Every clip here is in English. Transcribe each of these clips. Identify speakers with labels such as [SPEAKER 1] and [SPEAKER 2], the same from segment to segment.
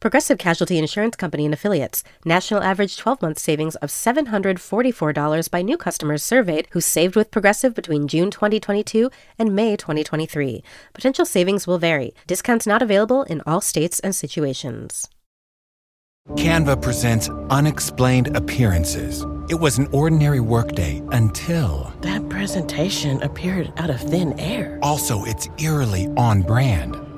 [SPEAKER 1] Progressive Casualty Insurance Company and Affiliates. National average 12 month savings of $744 by new customers surveyed who saved with Progressive between June 2022 and May 2023. Potential savings will vary. Discounts not available in all states and situations.
[SPEAKER 2] Canva presents Unexplained Appearances. It was an ordinary workday until.
[SPEAKER 3] That presentation appeared out of thin air.
[SPEAKER 2] Also, it's eerily on brand.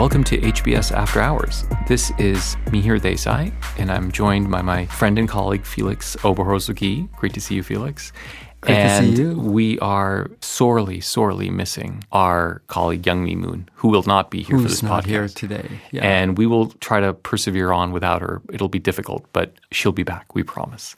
[SPEAKER 4] Welcome to HBS After Hours. This is Mihir Desai, and I'm joined by my friend and colleague Felix Oberholzer Great to see you, Felix.
[SPEAKER 5] Great
[SPEAKER 4] and
[SPEAKER 5] to see you.
[SPEAKER 4] we are sorely, sorely missing our colleague Youngme Moon, who will not be here for
[SPEAKER 5] Who's
[SPEAKER 4] this
[SPEAKER 5] not
[SPEAKER 4] podcast
[SPEAKER 5] here today? Yeah.
[SPEAKER 4] And we will try to persevere on without her. It'll be difficult, but she'll be back. We promise.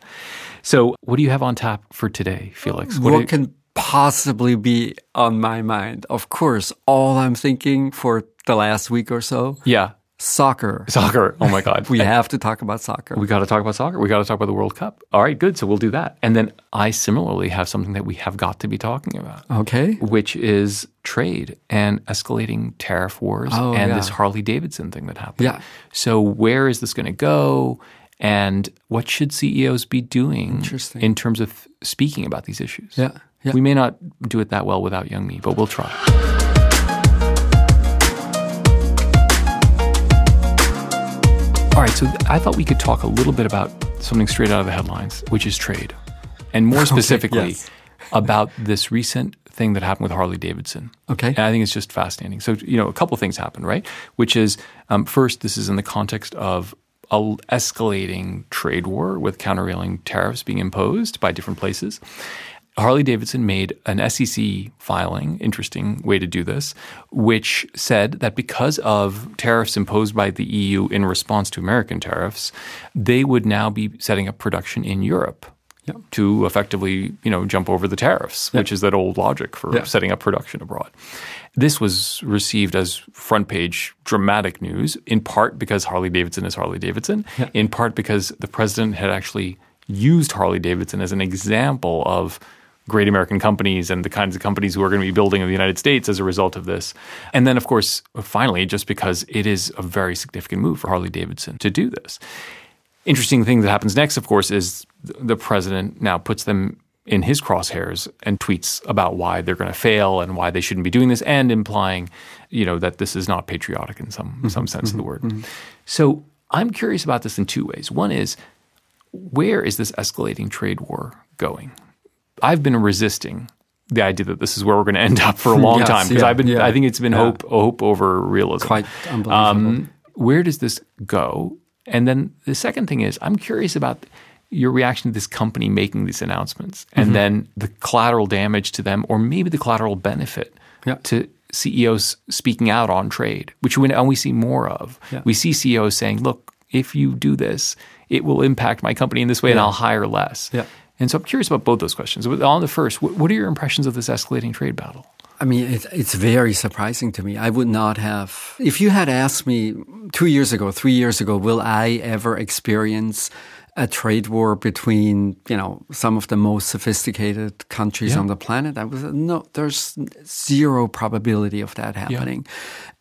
[SPEAKER 4] So, what do you have on tap for today, Felix?
[SPEAKER 5] what can possibly be on my mind? Of course, all I'm thinking for the last week or so,
[SPEAKER 4] yeah,
[SPEAKER 5] soccer.
[SPEAKER 4] soccer. Oh my God,
[SPEAKER 5] We have to talk about soccer.
[SPEAKER 4] We got to talk about soccer. We got to talk about the World Cup. All right, good. So we'll do that. And then I similarly have something that we have got to be talking about,
[SPEAKER 5] okay.
[SPEAKER 4] which is trade and escalating tariff wars
[SPEAKER 5] Oh,
[SPEAKER 4] and
[SPEAKER 5] yeah.
[SPEAKER 4] this Harley Davidson thing that happened.
[SPEAKER 5] Yeah.
[SPEAKER 4] So where is this going to go? And what should CEOs be doing in terms of speaking about these issues?
[SPEAKER 5] Yeah. Yeah.
[SPEAKER 4] We may not do it that well without Youngme, but we'll try. All right, so I thought we could talk a little bit about something straight out of the headlines, which is trade. And more specifically,
[SPEAKER 5] yes.
[SPEAKER 4] about this recent thing that happened with Harley Davidson.
[SPEAKER 5] Okay.
[SPEAKER 4] And I think it's just fascinating. So, you know, a couple things happened, right? Which is, um, first, this is in the context of a escalating trade war with countervailing tariffs being imposed by different places. Harley Davidson made an SEC filing, interesting way to do this, which said that because of tariffs imposed by the EU in response to American tariffs, they would now be setting up production in Europe to effectively, you know, jump over the tariffs, which is that old logic for
[SPEAKER 5] Yeah.
[SPEAKER 4] setting up production abroad. This was received as front page dramatic news, in part because Harley Davidson is Harley Davidson, in part because the president had actually used Harley Davidson as an example of great American companies and the kinds of companies who are going to be building in the United States as a result of this. And then, of course, finally, just because it is a very significant move for Harley Davidson to do this. Interesting thing that happens next, of course, is the president now puts them in his crosshairs and tweets about why they're going to fail and why they shouldn't be doing this, and implying, you know, that this is not patriotic in some mm-hmm. some sense of the mm-hmm. word. Mm-hmm. So I'm curious about this in two ways. One is where is this escalating trade war going? I've been resisting the idea that this is where we're going to end up for a long
[SPEAKER 5] Yes,
[SPEAKER 4] time because
[SPEAKER 5] yeah,
[SPEAKER 4] I've been
[SPEAKER 5] yeah,
[SPEAKER 4] I think it's been
[SPEAKER 5] yeah.
[SPEAKER 4] hope hope over realism.
[SPEAKER 5] Quite unbelievable.
[SPEAKER 4] Um, where does this go? And then the second thing is, I'm curious about your reaction to this company making these announcements, and
[SPEAKER 5] Mm-hmm.
[SPEAKER 4] then the collateral damage to them, or maybe the collateral benefit to CEOs speaking out on trade, which we, and we see more of. We see CEOs saying, "Look, if you do this, it will impact my company in this way, and I'll hire less."
[SPEAKER 5] Yeah.
[SPEAKER 4] And so I'm curious about both those questions. But On the first, what, are your impressions of this escalating trade battle?
[SPEAKER 5] I mean, it, it's very surprising to me. I would not have, if you had asked me two years ago, three years ago, will I ever experience a trade war between, you know, some of the most sophisticated countries on the planet? I was, no, there's zero probability of that happening.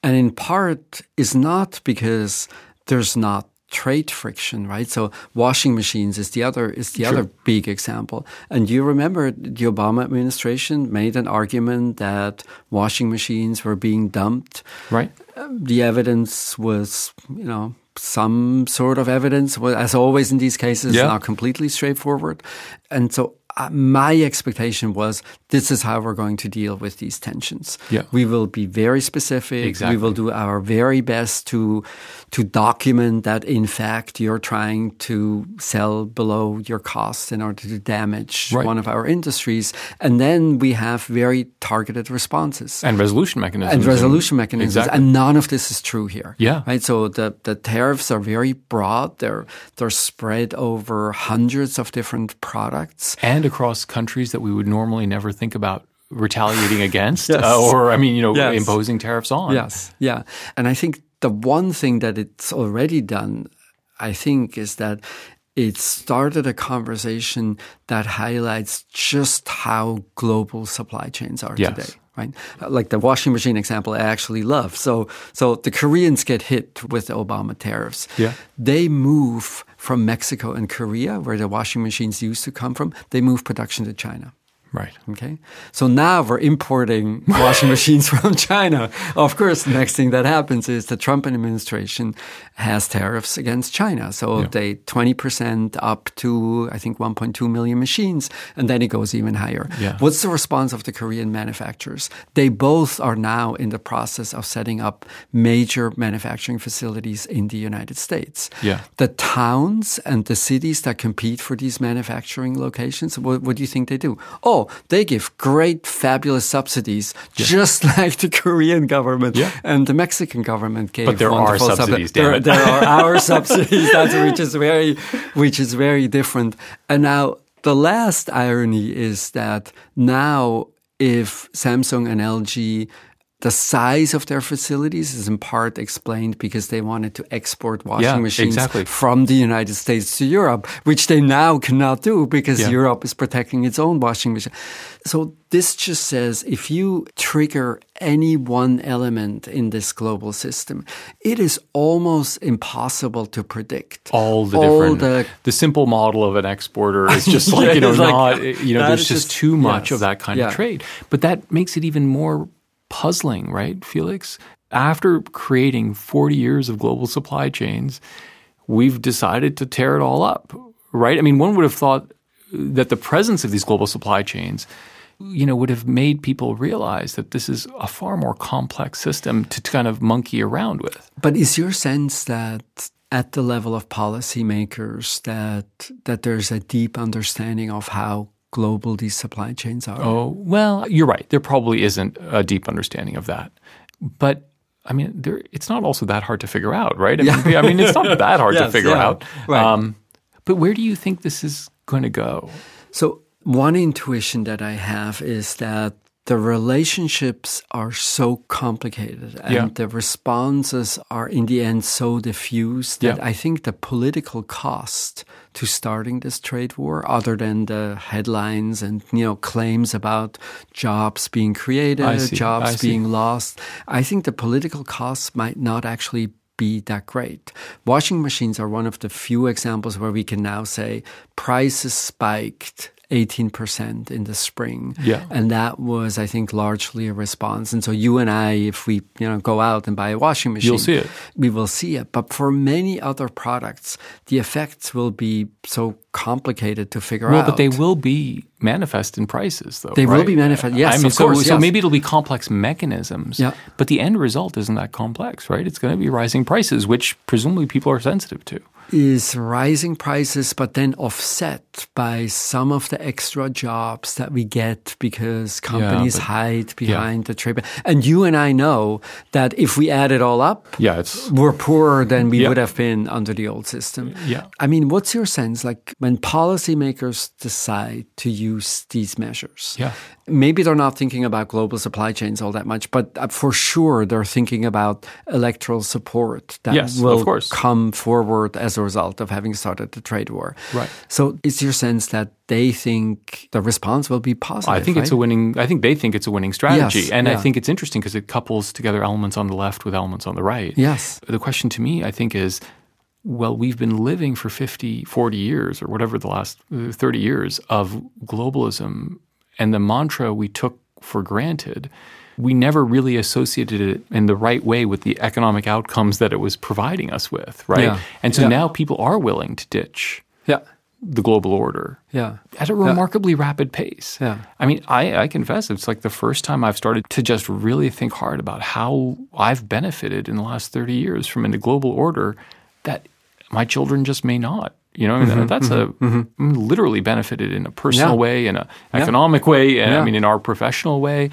[SPEAKER 5] And in part is not because there's not trade friction, right? So washing machines is the other is the other big example. And you remember the Obama administration made an argument that washing machines were being dumped.
[SPEAKER 4] Right.
[SPEAKER 5] Um, the evidence was, you know, some sort of evidence. As always in these cases,
[SPEAKER 4] Yeah.
[SPEAKER 5] not completely straightforward. And so uh, my expectation was this is how we're going to deal with these tensions.
[SPEAKER 4] Yeah.
[SPEAKER 5] We will be very specific.
[SPEAKER 4] Exactly.
[SPEAKER 5] We will do our very best to to document that in fact you're trying to sell below your cost in order to damage
[SPEAKER 4] Right.
[SPEAKER 5] one of our industries. And then we have very targeted responses
[SPEAKER 4] And resolution mechanisms.
[SPEAKER 5] and resolution mechanisms.
[SPEAKER 4] Exactly.
[SPEAKER 5] And none of this is true here.
[SPEAKER 4] Yeah.
[SPEAKER 5] Right. So the, the tariffs are very broad. They're they're spread over hundreds of different products.
[SPEAKER 4] and across countries that we would normally never think about retaliating against
[SPEAKER 5] Yes.
[SPEAKER 4] uh, or I mean, you know,
[SPEAKER 5] Yes.
[SPEAKER 4] imposing tariffs on.
[SPEAKER 5] Yes. Yeah. And I think the one thing that it's already done, I think, is that it started a conversation that highlights just how global supply chains are
[SPEAKER 4] Yes.
[SPEAKER 5] today. Right, like the washing machine example, I actually love. So, so the Koreans get hit with the Obama tariffs.
[SPEAKER 4] Yeah.
[SPEAKER 5] they move from Mexico and Korea, where the washing machines used to come from. They move production to China.
[SPEAKER 4] Right.
[SPEAKER 5] Okay. So now we're importing washing machines from China. Of course, the next thing that happens is the Trump administration has tariffs against China. So they 20% up to, I think, 1.2 million machines. And then it goes even higher.
[SPEAKER 4] Yeah.
[SPEAKER 5] What's the response of the Korean manufacturers? They both are now in the process of setting up major manufacturing facilities in the United States.
[SPEAKER 4] Yeah.
[SPEAKER 5] The towns and the cities that compete for these manufacturing locations, what, what do you think they do? Oh, they give great, fabulous subsidies, just like the Korean government
[SPEAKER 4] Yeah.
[SPEAKER 5] and the Mexican government gave.
[SPEAKER 4] But there are subsidies,
[SPEAKER 5] There,
[SPEAKER 4] damn it.
[SPEAKER 5] there are our subsidies. That's which is very, which is very different. And now the last irony is that now if Samsung and LG the size of their facilities is in part explained because they wanted to export washing
[SPEAKER 4] Yeah,
[SPEAKER 5] machines
[SPEAKER 4] exactly.
[SPEAKER 5] from the United States to Europe, which they now cannot do because
[SPEAKER 4] Yeah.
[SPEAKER 5] Europe is protecting its own washing machine. So this just says if you trigger any one element in this global system, it is almost impossible to predict
[SPEAKER 4] all the
[SPEAKER 5] all
[SPEAKER 4] different
[SPEAKER 5] the
[SPEAKER 4] the, simple model of an exporter is just like you know
[SPEAKER 5] like,
[SPEAKER 4] not you know there's just
[SPEAKER 5] just-
[SPEAKER 4] too much
[SPEAKER 5] yes.
[SPEAKER 4] of that kind
[SPEAKER 5] Yeah.
[SPEAKER 4] of trade but that makes it even more puzzling right felix? After creating 40 years of global supply chains we've decided to tear it all up right? I mean one would have thought that the presence of these global supply chains you know would have made people realize that this is a far more complex system to kind of monkey around with.
[SPEAKER 5] But is your sense that at the level of policymakers that that there's a deep understanding of how global these supply chains are?
[SPEAKER 4] Oh, well, you're right. There probably isn't a deep understanding of that. But I mean, there, it's not also that hard to figure out, right? I, mean, I mean, it's not that hard to figure
[SPEAKER 5] yeah,
[SPEAKER 4] out.
[SPEAKER 5] right.
[SPEAKER 4] Um, but where do you think this is going to go?
[SPEAKER 5] So one intuition that I have is that the relationships are so complicated and
[SPEAKER 4] Yeah.
[SPEAKER 5] the responses are in the end so diffuse that
[SPEAKER 4] Yeah.
[SPEAKER 5] I think the political cost to starting this trade war, other than the headlines and you know claims about jobs being created,
[SPEAKER 4] see,
[SPEAKER 5] jobs being lost, I think the political cost might not actually be that great. Washing machines are one of the few examples where we can now say prices spiked 18% in the spring.
[SPEAKER 4] Yeah.
[SPEAKER 5] And that was, I think, largely a response. And so you and I, if we, you know, go out and buy a washing machine,
[SPEAKER 4] You'll see it.
[SPEAKER 5] we will see it. But for many other products, the effects will be so complicated to figure
[SPEAKER 4] Well,
[SPEAKER 5] out.
[SPEAKER 4] but they will be manifest in prices, though.
[SPEAKER 5] They will be manifest- yes,
[SPEAKER 4] I mean,
[SPEAKER 5] of
[SPEAKER 4] so,
[SPEAKER 5] course,
[SPEAKER 4] so
[SPEAKER 5] yes.
[SPEAKER 4] maybe it'll be complex mechanisms.
[SPEAKER 5] Yeah.
[SPEAKER 4] But the end result isn't that complex, right? It's going to be rising prices, which presumably people are sensitive to.
[SPEAKER 5] Is rising prices, but then offset by some of the extra jobs that we get because companies
[SPEAKER 4] but-
[SPEAKER 5] hide behind the trade. And you and I know that if we add it all up,
[SPEAKER 4] Yeah, it's
[SPEAKER 5] we're poorer than we
[SPEAKER 4] Yeah.
[SPEAKER 5] would have been under the old system.
[SPEAKER 4] Yeah.
[SPEAKER 5] I mean, what's your sense? Like when policymakers decide to use these measures,
[SPEAKER 4] Yeah.
[SPEAKER 5] Maybe they're not thinking about global supply chains all that much, but uh, for sure they're thinking about electoral support that
[SPEAKER 4] Yes,
[SPEAKER 5] will come forward as a result of having started the trade war.
[SPEAKER 4] Right.
[SPEAKER 5] So is your sense that they think the response will be positive?
[SPEAKER 4] I think it's a winning. I think they think it's a winning strategy,
[SPEAKER 5] Yes,
[SPEAKER 4] and I think it's interesting because it couples together elements on the left with elements on the right.
[SPEAKER 5] Yes.
[SPEAKER 4] The question to me, I think, is, well, we've been living for 50, 40 years, or whatever the last uh, thirty years of globalism, and the mantra we took for granted, we never really associated it in the right way with the economic outcomes that it was providing us with, right?
[SPEAKER 5] Yeah.
[SPEAKER 4] And so
[SPEAKER 5] Yeah.
[SPEAKER 4] now people are willing to ditch
[SPEAKER 5] Yeah.
[SPEAKER 4] the global order
[SPEAKER 5] Yeah.
[SPEAKER 4] at a remarkably rapid pace.
[SPEAKER 5] Yeah.
[SPEAKER 4] I mean, I, I confess it's like the first time I've started to just really think hard about how I've benefited in the last 30 years from in the global order that my children just may not. You know, I mean, that's a I'm literally benefited in a personal
[SPEAKER 5] Mm-hmm. Yeah.
[SPEAKER 4] way, in an economic way, and I mean, in our professional way.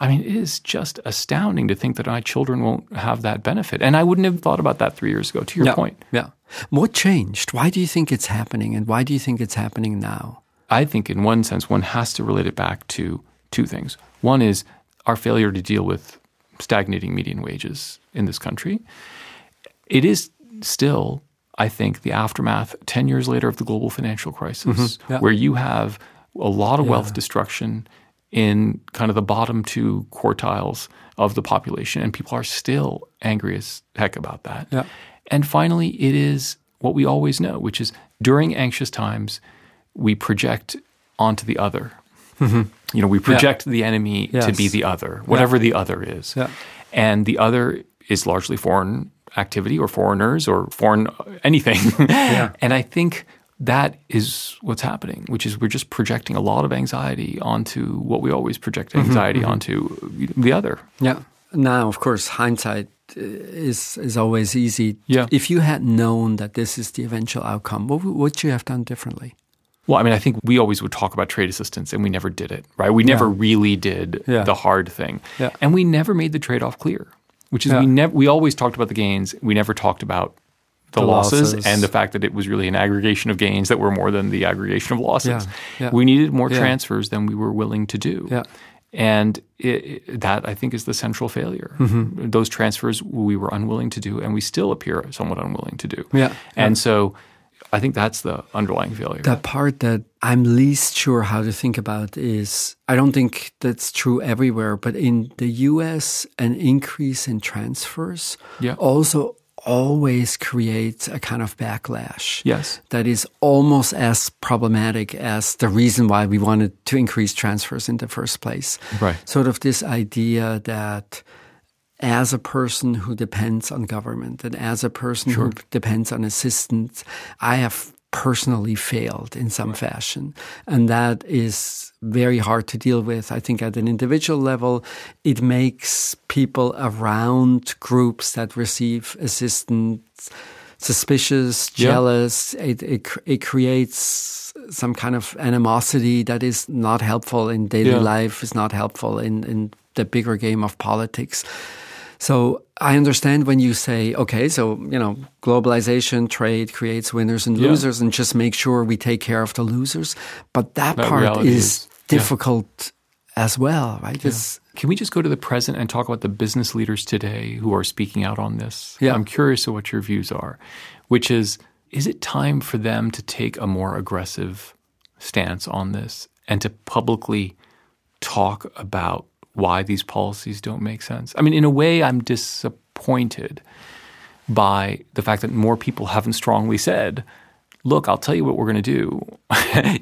[SPEAKER 4] I mean, it is just astounding to think that my children won't have that benefit. And I wouldn't have thought about that three years ago, to your
[SPEAKER 5] yeah.
[SPEAKER 4] point.
[SPEAKER 5] Yeah. What changed? Why do you think it's happening? And why do you think it's happening now?
[SPEAKER 4] I think, in one sense, one has to relate it back to two things. One is our failure to deal with stagnating median wages in this country. It is still, I think, the aftermath 10 years later of the global financial crisis, mm-hmm.
[SPEAKER 5] Yeah.
[SPEAKER 4] where you have a lot of wealth destruction in kind of the bottom two quartiles of the population, and people are still angry as heck about that.
[SPEAKER 5] Yeah.
[SPEAKER 4] And finally, it is what we always know, which is during anxious times, we project onto the other. Mm-hmm. You know, we project the enemy to be the other, whatever the other is.
[SPEAKER 5] Yeah.
[SPEAKER 4] And the other is largely foreign activity or foreigners or foreign uh, anything. And I think that is what's happening, which is we're just projecting a lot of anxiety onto what we always project mm-hmm, anxiety mm-hmm. onto the other.
[SPEAKER 5] Yeah. Now, of course, hindsight uh, is is always easy.
[SPEAKER 4] Yeah.
[SPEAKER 5] If you had known that this is the eventual outcome, what would- you have done differently?
[SPEAKER 4] Well, I mean, I think we always would talk about trade assistance and we never did it, right? We never really did
[SPEAKER 5] Yeah.
[SPEAKER 4] the hard thing.
[SPEAKER 5] Yeah.
[SPEAKER 4] And we never made the trade off clear, which is
[SPEAKER 5] Yeah.
[SPEAKER 4] we never we always talked about the gains, we never talked about the,
[SPEAKER 5] The
[SPEAKER 4] losses,
[SPEAKER 5] losses.
[SPEAKER 4] and the fact that it was really an aggregation of gains that were more than the aggregation of losses.
[SPEAKER 5] Yeah.
[SPEAKER 4] We needed more transfers than we were willing to do. And it, it- that I think is the central failure.
[SPEAKER 5] Mm-hmm.
[SPEAKER 4] Those transfers we were unwilling to do, and we still appear somewhat unwilling to do.
[SPEAKER 5] Yeah.
[SPEAKER 4] And so I think that's the underlying failure.
[SPEAKER 5] The part that I'm least sure how to think about is I don't think that's true everywhere, but in the US, an increase in transfers
[SPEAKER 4] Yeah.
[SPEAKER 5] also always creates a kind of backlash.
[SPEAKER 4] Yes.
[SPEAKER 5] That is almost as problematic as the reason why we wanted to increase transfers in the first place.
[SPEAKER 4] Right.
[SPEAKER 5] Sort of this idea that as a person who depends on government and as a person who depends on assistance, I have personally failed in some fashion. And that is very hard to deal with. I think at an individual level, it makes people around groups that receive assistance suspicious,
[SPEAKER 4] Yeah.
[SPEAKER 5] jealous. It, it, it creates some kind of animosity that is not helpful in daily
[SPEAKER 4] Yeah.
[SPEAKER 5] life, is not helpful in, in the bigger game of politics. So I understand when you say, okay, so, you know, globalization, trade creates winners and
[SPEAKER 4] Yeah.
[SPEAKER 5] losers and just make sure we take care of the losers. But that,
[SPEAKER 4] That
[SPEAKER 5] part is,
[SPEAKER 4] is- yeah.
[SPEAKER 5] difficult as well, right? It's,
[SPEAKER 4] Can we just go to the present and talk about the business leaders today who are speaking out on this?
[SPEAKER 5] Yeah.
[SPEAKER 4] I'm curious of what your views are, which is is it time for them to take a more aggressive stance on this and to publicly talk about why these policies don't make sense? I mean, in a way, I'm disappointed by the fact that more people haven't strongly said, look, I'll tell you what we're going to do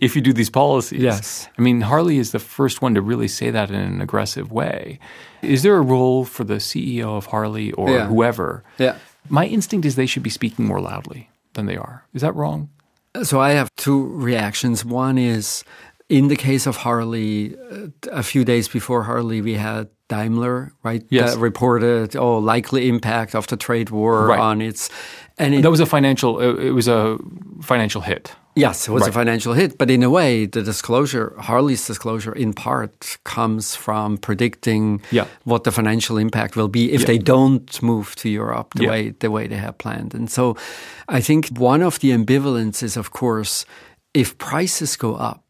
[SPEAKER 4] if you do these policies.
[SPEAKER 5] Yes.
[SPEAKER 4] I mean, Harley is the first one to really say that in an aggressive way. Is there a role for the CEO of Harley or
[SPEAKER 5] Yeah.
[SPEAKER 4] whoever?
[SPEAKER 5] Yeah.
[SPEAKER 4] My instinct is they should be speaking more loudly than they are. Is that wrong?
[SPEAKER 5] So I have two reactions. One is in the case of Harley, uh, a few days before Harley, we had Daimler, right?
[SPEAKER 4] Yes.
[SPEAKER 5] That reported, oh, likely impact of the trade war
[SPEAKER 4] Right.
[SPEAKER 5] on its. And it,
[SPEAKER 4] That was a financial. It was a financial hit.
[SPEAKER 5] yes, it was a financial hit. But in a way, the disclosure, Harley's disclosure, in part comes from predicting
[SPEAKER 4] Yeah.
[SPEAKER 5] what the financial impact will be if they don't move to Europe the
[SPEAKER 4] Yeah.
[SPEAKER 5] way the way they have planned. And so, I think one of the ambivalences, of course, if prices go up,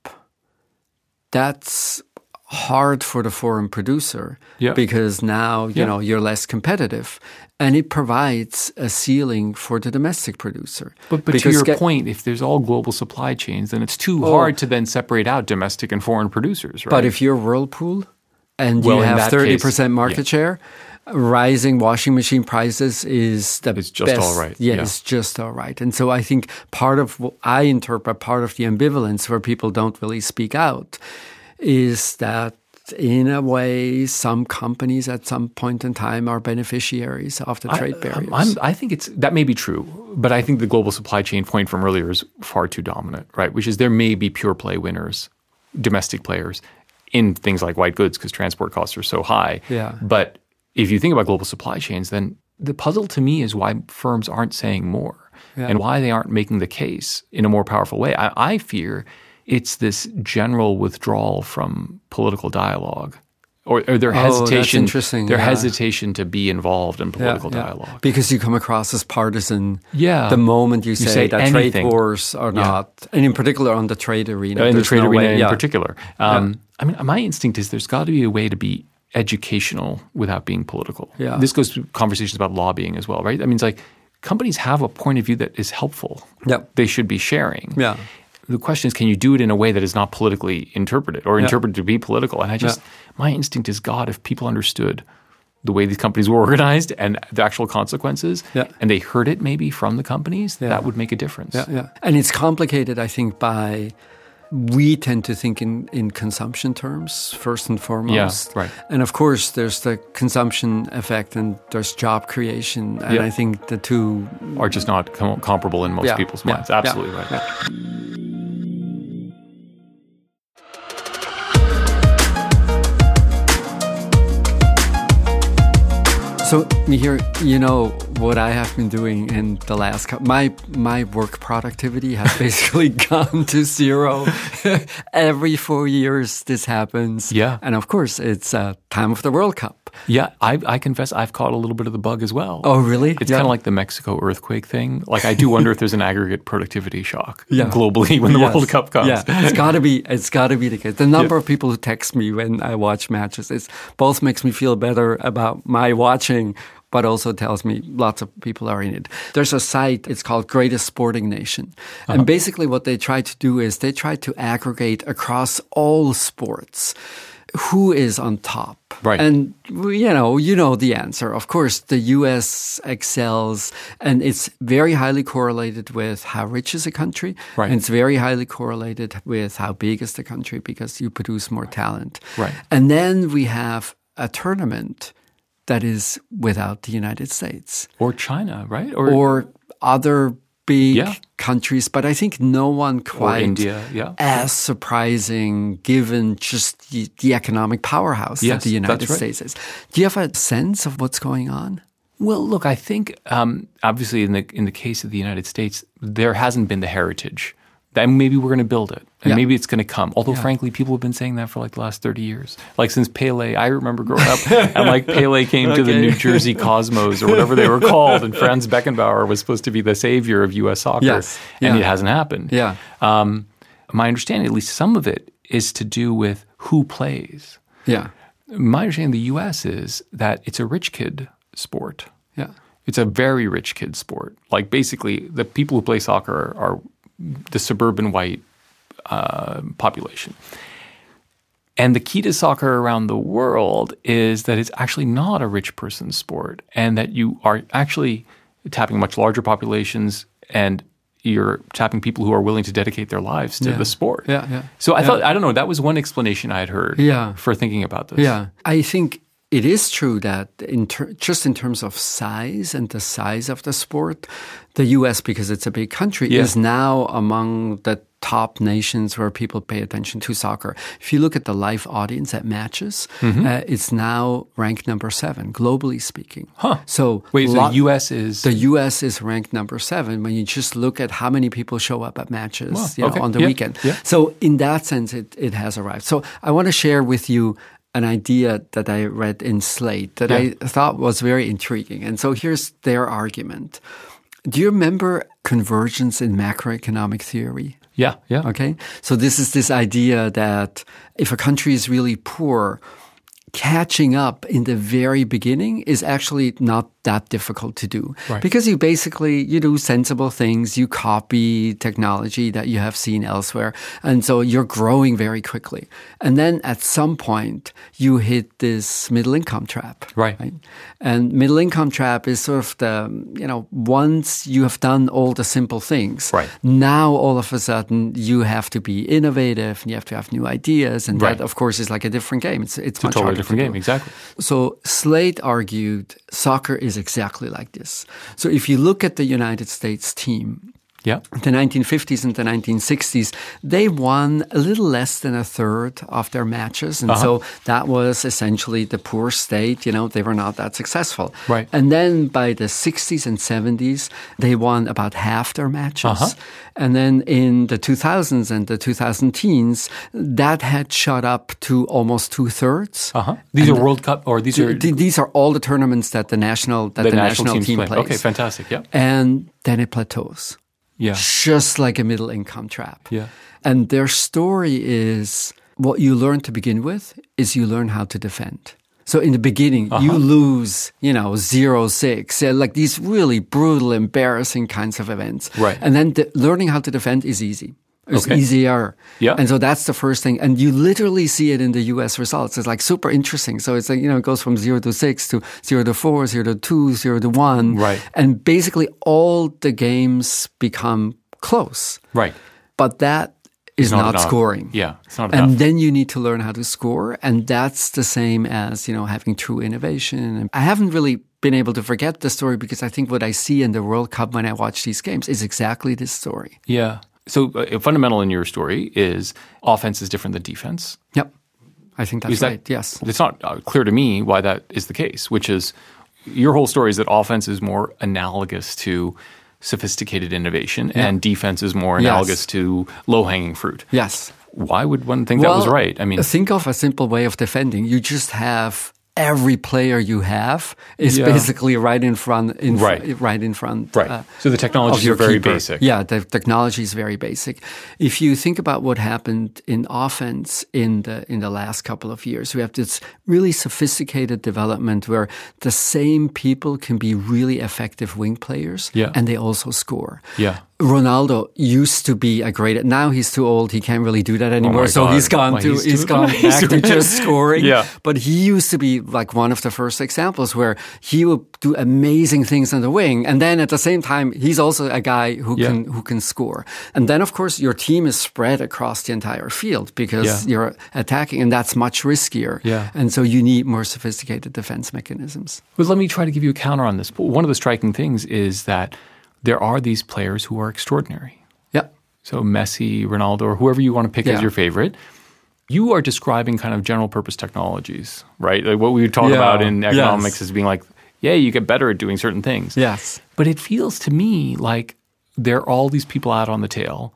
[SPEAKER 5] that's hard for the foreign producer
[SPEAKER 4] Yeah.
[SPEAKER 5] because now you
[SPEAKER 4] Yeah.
[SPEAKER 5] know you're less competitive and it provides a ceiling for the domestic producer
[SPEAKER 4] But, but to your
[SPEAKER 5] get-
[SPEAKER 4] point, if there's all global supply chains, then it's too
[SPEAKER 5] Oh.
[SPEAKER 4] hard to then separate out domestic and foreign producers, right?
[SPEAKER 5] but if you're whirlpool and
[SPEAKER 4] Well,
[SPEAKER 5] you have 30%
[SPEAKER 4] case,
[SPEAKER 5] market
[SPEAKER 4] yeah.
[SPEAKER 5] share rising washing machine prices is the
[SPEAKER 4] It's just
[SPEAKER 5] best.
[SPEAKER 4] all right,
[SPEAKER 5] yeah,
[SPEAKER 4] yeah.
[SPEAKER 5] it's just all right and so i think part of what i interpret part of the ambivalence where people don't really speak out is that in a way, some companies at some point in time are beneficiaries of the trade
[SPEAKER 4] I,
[SPEAKER 5] barriers.
[SPEAKER 4] I'm, I think it's that may be true, but I think the global supply chain point from earlier is far too dominant, right? Which is there may be pure play winners, domestic players in things like white goods because transport costs are so high.
[SPEAKER 5] Yeah.
[SPEAKER 4] But if you think about global supply chains, then the puzzle to me is why firms aren't saying more and why they aren't making the case in a more powerful way. I, I fear it's this general withdrawal from political dialogue. Or, or their
[SPEAKER 5] Oh,
[SPEAKER 4] hesitation,
[SPEAKER 5] interesting,
[SPEAKER 4] their
[SPEAKER 5] yeah.
[SPEAKER 4] hesitation to be involved in political
[SPEAKER 5] yeah.
[SPEAKER 4] dialogue.
[SPEAKER 5] Because you come across as partisan
[SPEAKER 4] Yeah.
[SPEAKER 5] the moment you say,
[SPEAKER 4] say
[SPEAKER 5] that
[SPEAKER 4] anything.
[SPEAKER 5] trade wars are not, and in particular on the trade arena.
[SPEAKER 4] In the trade
[SPEAKER 5] no
[SPEAKER 4] arena
[SPEAKER 5] way-
[SPEAKER 4] in particular. Um, I mean, my instinct is there's got to be a way to be educational without being political.
[SPEAKER 5] Yeah.
[SPEAKER 4] This goes to conversations about lobbying as well, right? I mean, it's like companies have a point of view that is helpful.
[SPEAKER 5] Yep.
[SPEAKER 4] They should be sharing.
[SPEAKER 5] Yeah.
[SPEAKER 4] The question is, can you do it in a way that is not politically interpreted or interpreted to be political? And I just, my instinct is, God, if people understood the way these companies were organized and the actual consequences,
[SPEAKER 5] Yeah.
[SPEAKER 4] and they heard it maybe from the companies, that would make a difference.
[SPEAKER 5] Yeah, yeah. And it's complicated, I think, by we tend to think in, in consumption terms first and foremost.
[SPEAKER 4] Yeah, right.
[SPEAKER 5] And of course, there's the consumption effect and there's job creation. And
[SPEAKER 4] Yeah.
[SPEAKER 5] I think the two.
[SPEAKER 4] Are just not com- comparable in most
[SPEAKER 5] Yeah,
[SPEAKER 4] people's minds.
[SPEAKER 5] yeah,
[SPEAKER 4] Absolutely right.
[SPEAKER 5] So, Mihir, you know what I have been doing in the last cou- my my work productivity has basically gone to zero. Every four years, this happens.
[SPEAKER 4] Yeah.
[SPEAKER 5] and of course, it's uh, time of the World Cup.
[SPEAKER 4] Yeah, I, I confess I've caught a little bit of the bug as well.
[SPEAKER 5] Oh, really?
[SPEAKER 4] It's
[SPEAKER 5] Yeah.
[SPEAKER 4] kind of like the Mexico earthquake thing. Like I do wonder if there's an aggregate productivity shock
[SPEAKER 5] Yeah.
[SPEAKER 4] globally when the
[SPEAKER 5] Yes.
[SPEAKER 4] World Cup comes.
[SPEAKER 5] Yeah, it's got to be. It's got to be the case. The number of people who text me when I watch matches it both makes me feel better about my watching, but also tells me lots of people are in it. There's a site. It's called Greatest Sporting Nation,
[SPEAKER 4] Uh-huh.
[SPEAKER 5] and basically what they try to do is they try to aggregate across all sports. Who is on top?
[SPEAKER 4] Right.
[SPEAKER 5] And you know, you know the answer. Of course, the U.S. excels, and it's very highly correlated with how rich is a country,
[SPEAKER 4] Right.
[SPEAKER 5] and it's very highly correlated with how big is the country because you produce more talent.
[SPEAKER 4] Right.
[SPEAKER 5] And then we have a tournament that is without the United States
[SPEAKER 4] Or China, right?
[SPEAKER 5] or other big
[SPEAKER 4] Yeah.
[SPEAKER 5] countries, but I think no one quite
[SPEAKER 4] India, yeah.
[SPEAKER 5] as surprising given just the, the economic powerhouse that the United
[SPEAKER 4] right.
[SPEAKER 5] States is. Do you have a sense of what's going on?
[SPEAKER 4] Well, look, I think um, obviously in the in the case of the United States, there hasn't been the heritage. That maybe we're going to build it, and
[SPEAKER 5] Yeah.
[SPEAKER 4] maybe it's going to come. Although, frankly, people have been saying that for like the last thirty years. Like since Pele, I remember growing up, and like Pele came to the New Jersey Cosmos or whatever they were called, and Franz Beckenbauer was supposed to be the savior of U.S. soccer,
[SPEAKER 5] Yes.
[SPEAKER 4] and
[SPEAKER 5] Yeah.
[SPEAKER 4] it hasn't happened.
[SPEAKER 5] Yeah.
[SPEAKER 4] Um, my understanding, at least some of it, is to do with who plays.
[SPEAKER 5] Yeah.
[SPEAKER 4] My understanding of the U.S. is that it's a rich kid sport.
[SPEAKER 5] Yeah.
[SPEAKER 4] It's a very rich kid sport. Like basically, the people who play soccer are the suburban white uh, population. And the key to soccer around the world is that it's actually not a rich person's sport, and that you are actually tapping much larger populations, and you're tapping people who are willing to dedicate their lives to
[SPEAKER 5] Yeah.
[SPEAKER 4] the sport.
[SPEAKER 5] Yeah, yeah.
[SPEAKER 4] So I
[SPEAKER 5] Yeah.
[SPEAKER 4] thought I don't know. That was one explanation I had heard.
[SPEAKER 5] Yeah.
[SPEAKER 4] For thinking about this.
[SPEAKER 5] Yeah, I think it is true that in ter- just in terms of size and the size of the sport, the U.S. because it's a big country
[SPEAKER 4] Yeah.
[SPEAKER 5] is now among the top nations where people pay attention to soccer. If you look at the live audience at matches,
[SPEAKER 4] Mm-hmm.
[SPEAKER 5] uh, it's now ranked number seven globally speaking.
[SPEAKER 4] Huh.
[SPEAKER 5] So
[SPEAKER 4] Wait, so the U.S. is
[SPEAKER 5] the U.S. is ranked number seven when you just look at how many people show up at matches
[SPEAKER 4] Wow,
[SPEAKER 5] you know,
[SPEAKER 4] okay,
[SPEAKER 5] on the
[SPEAKER 4] yeah,
[SPEAKER 5] weekend.
[SPEAKER 4] yeah.
[SPEAKER 5] So in that sense, it, it has arrived. So I want to share with you an idea that I read in Slate that I thought was very intriguing. And so here's their argument. Do you remember convergence in macroeconomic theory?
[SPEAKER 4] yeah, yeah.
[SPEAKER 5] Okay. So this is this idea that if a country is really poor, catching up in the very beginning is actually not that difficult to do
[SPEAKER 4] Right.
[SPEAKER 5] because you basically you do sensible things you copy technology that you have seen elsewhere and so you're growing very quickly and then at some point you hit this middle income trap
[SPEAKER 4] Right.
[SPEAKER 5] and middle income trap is sort of the you know once you have done all the simple things
[SPEAKER 4] Right.
[SPEAKER 5] now all of a sudden you have to be innovative and you have to have new ideas and
[SPEAKER 4] Right.
[SPEAKER 5] that of course is like a different game it's it's
[SPEAKER 4] It's a
[SPEAKER 5] much
[SPEAKER 4] totally
[SPEAKER 5] harder to
[SPEAKER 4] different game, exactly.
[SPEAKER 5] So Slate argued soccer is exactly like this. So if you look at the United States team,
[SPEAKER 4] Yeah.
[SPEAKER 5] the 1950s and the 1960s, they won a little less than a third of their matches. And so that was essentially the poor state. You know, they were not that successful.
[SPEAKER 4] Right.
[SPEAKER 5] And then by the 60s and 70s, they won about half their matches. And then in the 2000s and the 2000 teens, that had shot up to almost two thirds.
[SPEAKER 4] Uh huh. These are World Cup or these are
[SPEAKER 5] Th- These are all the tournaments that the national that
[SPEAKER 4] the,
[SPEAKER 5] the,
[SPEAKER 4] national,
[SPEAKER 5] national, team
[SPEAKER 4] play.
[SPEAKER 5] plays.
[SPEAKER 4] Okay, fantastic. Yeah.
[SPEAKER 5] And then it plateaus
[SPEAKER 4] Yeah.
[SPEAKER 5] just like a middle income trap.
[SPEAKER 4] Yeah.
[SPEAKER 5] And their story is what you learn to begin with is you learn how to defend. So in the beginning, you
[SPEAKER 4] Uh-huh.
[SPEAKER 5] lose, you know, zero six, uh, like these really brutal, embarrassing kinds of events.
[SPEAKER 4] Right.
[SPEAKER 5] And then the, learning how to defend is easy. It's
[SPEAKER 4] Okay.
[SPEAKER 5] easier.
[SPEAKER 4] Yeah.
[SPEAKER 5] And so that's the first thing. And you literally see it in the US results. It's like super interesting. So it's like, you know, it goes from zero to six to zero to four, zero to two, zero to one.
[SPEAKER 4] Right.
[SPEAKER 5] And basically all the games become close.
[SPEAKER 4] Right.
[SPEAKER 5] But that is
[SPEAKER 4] not
[SPEAKER 5] not, scoring.
[SPEAKER 4] Yeah, it's not
[SPEAKER 5] And then you need to learn how to score. And that's the same as, you know, having true innovation. And I haven't really been able to forget the story because I think what I see in the World Cup when I watch these games is exactly this story.
[SPEAKER 4] Yeah. So uh, fundamental in your story is offense is different than defense.
[SPEAKER 5] Yep. I think that's
[SPEAKER 4] that
[SPEAKER 5] right. yes.
[SPEAKER 4] It's not uh, clear to me why that is the case, which is your whole story is that offense is more analogous to sophisticated innovation and defense is more
[SPEAKER 5] Yes.
[SPEAKER 4] analogous to low hanging fruit.
[SPEAKER 5] Yes.
[SPEAKER 4] Why would one think that was right? I mean,
[SPEAKER 5] think of a simple way of defending. You just have every player you have is
[SPEAKER 4] Yeah.
[SPEAKER 5] basically right in front, in fr-
[SPEAKER 4] Right.
[SPEAKER 5] right in front.
[SPEAKER 4] Right.
[SPEAKER 5] uh,
[SPEAKER 4] So the
[SPEAKER 5] your
[SPEAKER 4] are very
[SPEAKER 5] keeper.
[SPEAKER 4] basic.
[SPEAKER 5] Yeah, the technology is very basic. If you think about what happened in offense in the in the last couple of years, we have this really sophisticated development where the same people can be really effective wing players,
[SPEAKER 4] Yeah.
[SPEAKER 5] and they also score.
[SPEAKER 4] Yeah.
[SPEAKER 5] Ronaldo used to be a great. Now he's too old. He can't really do that oh anymore.
[SPEAKER 4] Oh
[SPEAKER 5] so
[SPEAKER 4] God.
[SPEAKER 5] he's gone
[SPEAKER 4] Well,
[SPEAKER 5] to
[SPEAKER 4] he's
[SPEAKER 5] he's gone
[SPEAKER 4] he's
[SPEAKER 5] back to just scoring.
[SPEAKER 4] Yeah.
[SPEAKER 5] But he used to be like one of the first examples where he would do amazing things on the wing, and then at the same time he's also a guy who
[SPEAKER 4] Yeah.
[SPEAKER 5] can who can score. And then of course your team is spread across the entire field because
[SPEAKER 4] Yeah.
[SPEAKER 5] you're attacking, and that's much riskier.
[SPEAKER 4] Yeah.
[SPEAKER 5] And so you need more sophisticated defense mechanisms.
[SPEAKER 4] But let me try to give you a counter on this. One of the striking things is that there are these players who are extraordinary.
[SPEAKER 5] Yeah.
[SPEAKER 4] So Messi, Ronaldo, or whoever you want to pick as your favorite. You are describing kind of general purpose technologies, right? Like what we would talk
[SPEAKER 5] Yeah.
[SPEAKER 4] about in
[SPEAKER 5] Yes.
[SPEAKER 4] economics as being like, yeah, you get better at doing certain things.
[SPEAKER 5] Yes.
[SPEAKER 4] But it feels to me like there are all these people out on the tail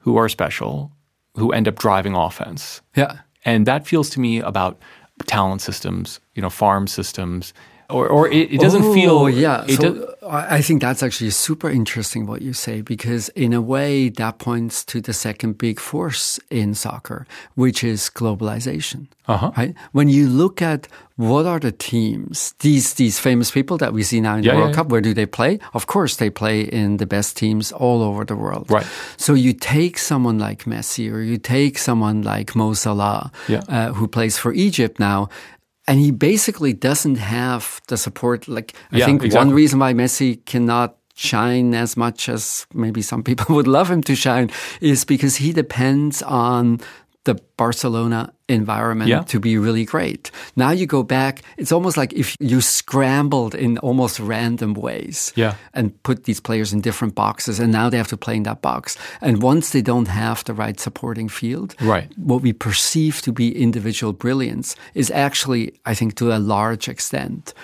[SPEAKER 4] who are special, who end up driving offense.
[SPEAKER 5] Yeah.
[SPEAKER 4] And that feels to me about talent systems, you know, farm systems, or, or it, it doesn't
[SPEAKER 5] oh,
[SPEAKER 4] feel.
[SPEAKER 5] yeah. So I I think that's actually super interesting what you say because in a way that points to the second big force in soccer, which is globalization.
[SPEAKER 4] Uh-huh.
[SPEAKER 5] Right? When you look at what are the teams, these these famous people that we see now in
[SPEAKER 4] Yeah,
[SPEAKER 5] the World
[SPEAKER 4] yeah,
[SPEAKER 5] Cup, where do they play? Of course, they play in the best teams all over the world.
[SPEAKER 4] Right.
[SPEAKER 5] So you take someone like Messi or you take someone like Mo Salah,
[SPEAKER 4] Yeah.
[SPEAKER 5] uh, who plays for Egypt now. And he basically doesn't have the support. Like, I
[SPEAKER 4] Yeah,
[SPEAKER 5] think
[SPEAKER 4] exactly.
[SPEAKER 5] one reason why Messi cannot shine as much as maybe some people would love him to shine is because he depends on the Barcelona environment
[SPEAKER 4] Yeah.
[SPEAKER 5] to be really great. Now you go back, it's almost like if you scrambled in almost random ways
[SPEAKER 4] Yeah.
[SPEAKER 5] and put these players in different boxes and now they have to play in that box. And once they don't have the right supporting field,
[SPEAKER 4] Right.
[SPEAKER 5] what we perceive to be individual brilliance is actually, I think, to a large extent,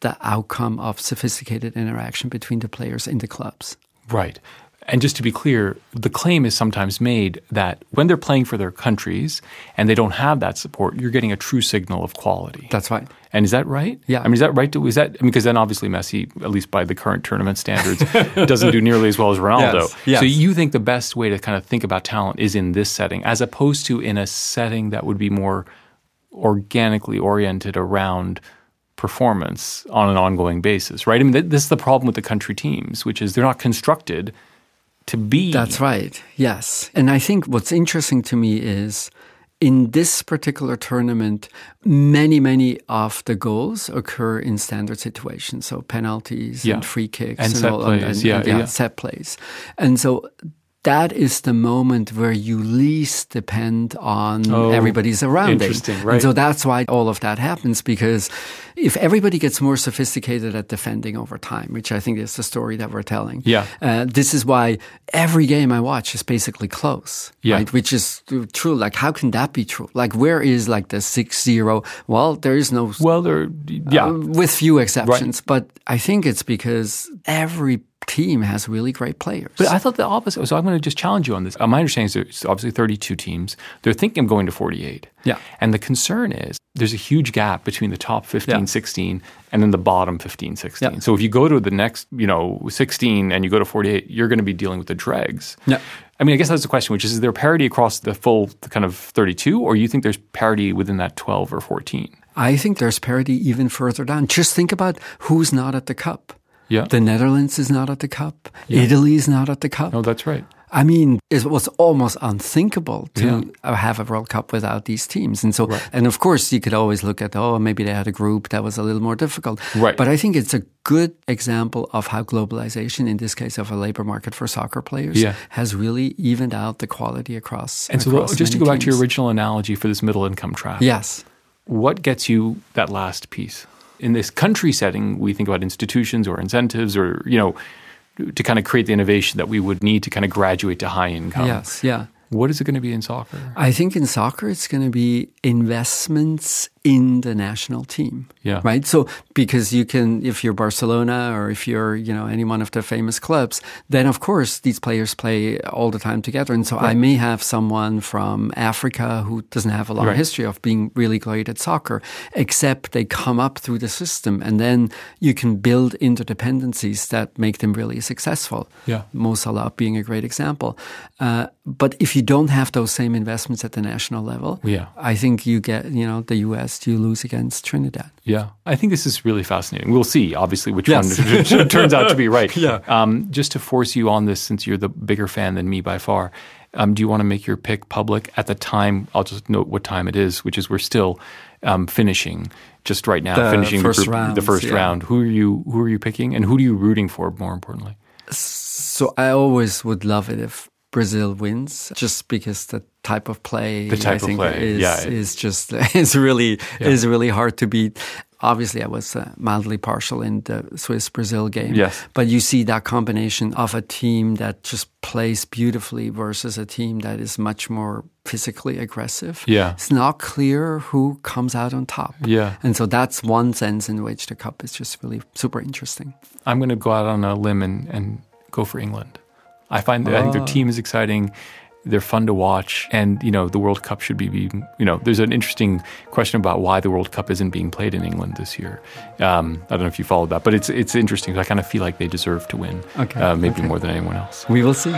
[SPEAKER 5] the outcome of sophisticated interaction between the players in the clubs.
[SPEAKER 4] Right. And just to be clear, the claim is sometimes made that when they're playing for their countries and they don't have that support, you're getting a true signal of quality.
[SPEAKER 5] That's right.
[SPEAKER 4] And is that right?
[SPEAKER 5] Yeah.
[SPEAKER 4] I mean, is that right? To, is that I mean, because then obviously Messi, at least by the current tournament standards, doesn't do nearly as well as Ronaldo.
[SPEAKER 5] Yes, yes.
[SPEAKER 4] So you think the best way to kind of think about talent is in this setting, as opposed to in a setting that would be more organically oriented around performance on an ongoing basis, right? I mean, th- this is the problem with the country teams, which is they're not constructed to be.
[SPEAKER 5] That's right. Yes. And I think what's interesting to me is in this particular tournament, many, many of the goals occur in standard situations. So penalties
[SPEAKER 4] Yeah.
[SPEAKER 5] and free kicks
[SPEAKER 4] And set
[SPEAKER 5] all,
[SPEAKER 4] plays.
[SPEAKER 5] and-
[SPEAKER 4] Yeah,
[SPEAKER 5] and,
[SPEAKER 4] yeah.
[SPEAKER 5] set plays. And so that is the moment where you least depend on
[SPEAKER 4] Oh,
[SPEAKER 5] everybody's around.
[SPEAKER 4] interesting,
[SPEAKER 5] And
[SPEAKER 4] right.
[SPEAKER 5] so that's why all of that happens because if everybody gets more sophisticated at defending over time, which I think is the story that we're telling,
[SPEAKER 4] Yeah.
[SPEAKER 5] uh, this is why every game I watch is basically close,
[SPEAKER 4] Yeah.
[SPEAKER 5] right? Which is true. Like, how can that be true? Like, where is like the 6-0? Well, there is no,
[SPEAKER 4] well, they're yeah.
[SPEAKER 5] uh, with few exceptions, but I think it's because every team has really great players.
[SPEAKER 4] But I thought the opposite. So I'm going to just challenge you on this. Uh, my understanding is there's obviously 32 teams. They're thinking of going to 48.
[SPEAKER 5] Yeah.
[SPEAKER 4] And the concern is there's a huge gap between the top 15,
[SPEAKER 5] Yeah.
[SPEAKER 4] 16 and then the bottom 15, 16.
[SPEAKER 5] Yeah.
[SPEAKER 4] So if you go to the next, you know, 16 and you go to 48, you're going to be dealing with the dregs.
[SPEAKER 5] Yeah.
[SPEAKER 4] I mean, I guess that's the question, which is, is there parity across the full kind of 32 or you think there's parity within that 12 or 14?
[SPEAKER 5] I think there's parity even further down. Just think about who's not at the cup.
[SPEAKER 4] Yeah.
[SPEAKER 5] The Netherlands is not at the cup. Italy is not at the cup.
[SPEAKER 4] oh, that's right.
[SPEAKER 5] I mean, it was almost unthinkable to have a World Cup without these teams. And so, and of course, you could always look at, oh, maybe they had a group that was a little more difficult.
[SPEAKER 4] Right.
[SPEAKER 5] But I think it's a good example of how globalization, in this case of a labor market for soccer players,
[SPEAKER 4] Yeah.
[SPEAKER 5] has really evened out the quality across.
[SPEAKER 4] And so
[SPEAKER 5] across
[SPEAKER 4] just to go back to your original analogy for this middle income trap.
[SPEAKER 5] Yes.
[SPEAKER 4] What gets you that last piece? In this country setting, we think about institutions or incentives or, you know, to kind of create the innovation that we would need to kind of graduate to high income.
[SPEAKER 5] Yes. Yeah.
[SPEAKER 4] What is it going to be in soccer?
[SPEAKER 5] I think in soccer, it's going to be investments in the national team.
[SPEAKER 4] Yeah.
[SPEAKER 5] Right. So because you can, if you're Barcelona or if you're, you know, any one of the famous clubs, then of course these players play all the time together. And so I may have someone from Africa who doesn't have a long
[SPEAKER 4] Right.
[SPEAKER 5] history of being really great at soccer, except they come up through the system and then you can build interdependencies that make them really successful.
[SPEAKER 4] Yeah.
[SPEAKER 5] Mo Salah being a great example. Uh, but if you don't have those same investments at the national level,
[SPEAKER 4] Yeah.
[SPEAKER 5] I think you get, you know, the US, you lose against Trinidad.
[SPEAKER 4] Yeah, I think this is really fascinating. We'll see, obviously, which
[SPEAKER 5] Yes.
[SPEAKER 4] one turns out to be right.
[SPEAKER 5] Yeah.
[SPEAKER 4] Um, just to force you on this, since you're the bigger fan than me by far, um, do you want to make your pick public at the time? I'll just note what time it is, which is we're still um, finishing just right now,
[SPEAKER 5] The
[SPEAKER 4] finishing
[SPEAKER 5] first
[SPEAKER 4] the, group, the first
[SPEAKER 5] yeah.
[SPEAKER 4] round. Who are you? Who are you picking, and who are you rooting for? More importantly,
[SPEAKER 5] So I always would love it if Brazil wins, just because the type of play
[SPEAKER 4] The type
[SPEAKER 5] I
[SPEAKER 4] of play,
[SPEAKER 5] is
[SPEAKER 4] yeah.
[SPEAKER 5] is just is really
[SPEAKER 4] Yeah.
[SPEAKER 5] is really hard to beat. Obviously, I was uh, mildly partial in the Swiss Brazil game.
[SPEAKER 4] Yes.
[SPEAKER 5] but you see that combination of a team that just plays beautifully versus a team that is much more physically aggressive.
[SPEAKER 4] Yeah.
[SPEAKER 5] it's not clear who comes out on top.
[SPEAKER 4] Yeah.
[SPEAKER 5] and so that's one sense in which the cup is just really super interesting.
[SPEAKER 4] I'm going to go out on a limb and, and go for England. I find that I think their
[SPEAKER 5] Ah.
[SPEAKER 4] team is exciting. They're fun to watch, and you know the World Cup should be, be. You know, there's an interesting question about why the World Cup isn't being played in England this year. Um, I don't know if you followed that, but it's it's interesting. I kind of feel like they deserve to win,
[SPEAKER 5] Okay,
[SPEAKER 4] uh, maybe
[SPEAKER 5] okay.
[SPEAKER 4] more than anyone else.
[SPEAKER 5] We will see.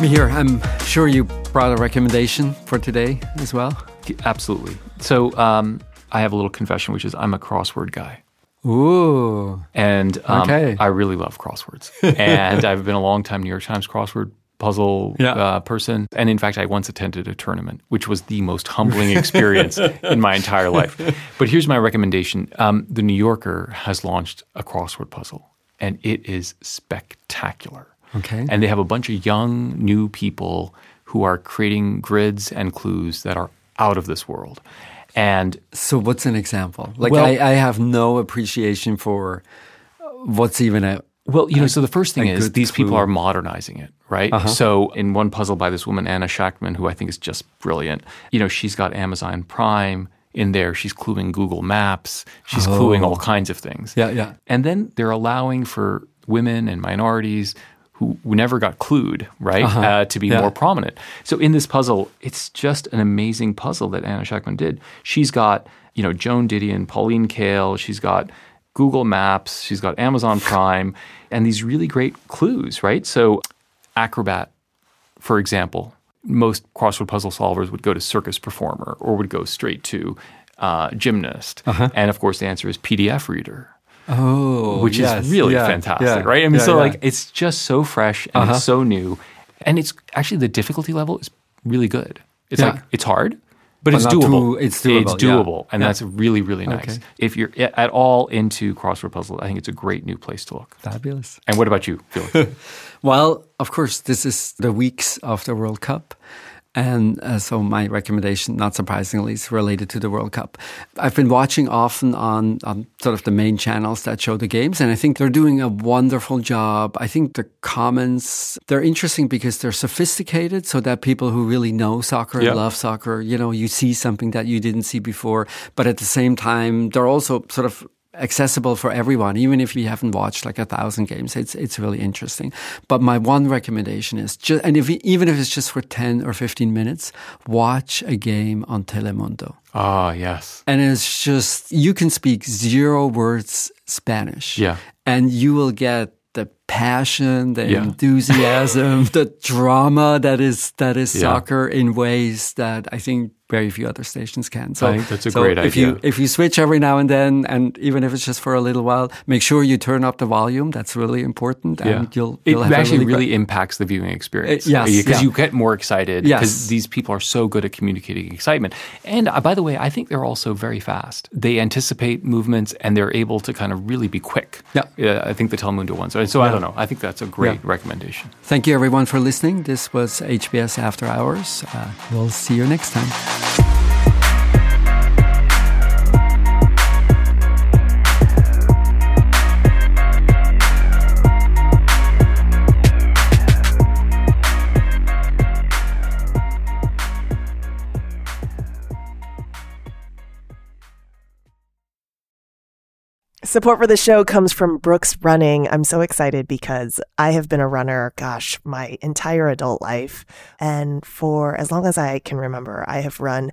[SPEAKER 5] Here, I'm sure you brought a recommendation for today as well.
[SPEAKER 4] Absolutely. So um, I have a little confession, which is I'm a crossword guy.
[SPEAKER 5] Ooh.
[SPEAKER 4] And um,
[SPEAKER 5] Okay.
[SPEAKER 4] I really love crosswords. and I've been a long time New York Times crossword puzzle
[SPEAKER 5] Yeah.
[SPEAKER 4] uh, person. And in fact, I once attended a tournament, which was the most humbling experience in my entire life. But here's my recommendation um, The New Yorker has launched a crossword puzzle, and it is spectacular.
[SPEAKER 5] Okay.
[SPEAKER 4] And they have a bunch of young, new people who are creating grids and clues that are out of this world. And
[SPEAKER 5] So, what's an example? Like,
[SPEAKER 4] Well-
[SPEAKER 5] I, I have no appreciation for what's even a.
[SPEAKER 4] Well, you know, so the first thing is these people
[SPEAKER 5] clue. Uh-huh.
[SPEAKER 4] are modernizing it, right? So in one puzzle by this woman, Anna Shechtman, who I think is just brilliant, you know, she's got Amazon Prime in there. She's cluing Google Maps. She's cluing all kinds of things.
[SPEAKER 5] Oh. Yeah, yeah.
[SPEAKER 4] And then they're allowing for women and minorities who never got clued, right, uh to be
[SPEAKER 5] Uh-huh. Yeah.
[SPEAKER 4] more prominent. So in this puzzle, it's just an amazing puzzle that Anna Shechtman did. She's got, you know, Joan Didion, Pauline Kael. She's got Google Maps. She's got Amazon Prime, and these really great clues, right? So acrobat, for example, most crossword puzzle solvers would go to circus performer or would go straight to uh, gymnast. And of course, the answer is PDF reader.
[SPEAKER 5] Oh,
[SPEAKER 4] which
[SPEAKER 5] yes,
[SPEAKER 4] is really
[SPEAKER 5] yeah,
[SPEAKER 4] fantastic,
[SPEAKER 5] yeah,
[SPEAKER 4] right? I mean,
[SPEAKER 5] yeah,
[SPEAKER 4] so like it's just so fresh and it's uh-huh. so new, and it's actually the difficulty level is really good. It's like it's hard, but,
[SPEAKER 5] But
[SPEAKER 4] it's doable.
[SPEAKER 5] too- it's doable,
[SPEAKER 4] It's doable, and that's really really nice.
[SPEAKER 5] Okay.
[SPEAKER 4] If you're at all into crossword puzzle, I think it's a great new place to look.
[SPEAKER 5] fabulous.
[SPEAKER 4] And what about you, Felix?
[SPEAKER 5] Well, of course, this is the weeks of the World Cup. And uh, so my recommendation, not surprisingly, is related to the World Cup. I've been watching often on, on sort of the main channels that show the games, and I think they're doing a wonderful job. I think the comments, they're interesting because they're sophisticated so that people who really know soccer
[SPEAKER 4] Yeah.
[SPEAKER 5] and love soccer, you know, you see something that you didn't see before. But at the same time, they're also sort of accessible for everyone, even if you haven't watched like a thousand games. It's it's really interesting. But my one recommendation is just, and if even if it's just for ten or fifteen minutes, watch a game on Telemundo.
[SPEAKER 4] Ah, yes.
[SPEAKER 5] And it's just you can speak zero words Spanish,
[SPEAKER 4] Yeah.
[SPEAKER 5] and you will get the passion, the
[SPEAKER 4] Yeah.
[SPEAKER 5] enthusiasm, the drama that is that is
[SPEAKER 4] Yeah.
[SPEAKER 5] soccer in ways that I think very few other stations can. So
[SPEAKER 4] I think that's a
[SPEAKER 5] so
[SPEAKER 4] great
[SPEAKER 5] if
[SPEAKER 4] idea.
[SPEAKER 5] You, if you switch every now and then, and even if it's just for a little while, make sure you turn up the volume. That's really important, and you'll,
[SPEAKER 4] it
[SPEAKER 5] you'll have
[SPEAKER 4] actually
[SPEAKER 5] really,
[SPEAKER 4] really impacts the viewing experience.
[SPEAKER 5] Uh, yes,
[SPEAKER 4] because
[SPEAKER 5] yeah.
[SPEAKER 4] you get more excited
[SPEAKER 5] Yes.
[SPEAKER 4] because these people are so good at communicating excitement. And uh, by the way, I think they're also very fast. They anticipate movements and they're able to kind of really be quick. Yeah.
[SPEAKER 5] yeah
[SPEAKER 4] I think the Telemundo ones. So I don't know. I think that's a great
[SPEAKER 5] Yeah.
[SPEAKER 4] recommendation.
[SPEAKER 5] Thank you, everyone, for listening. This was HBS After Hours. Uh, we'll see you next time.
[SPEAKER 6] Support for the show comes from Brooks Running. I'm so excited because I have been a runner, gosh, my entire adult life. And for as long as I can remember, I have run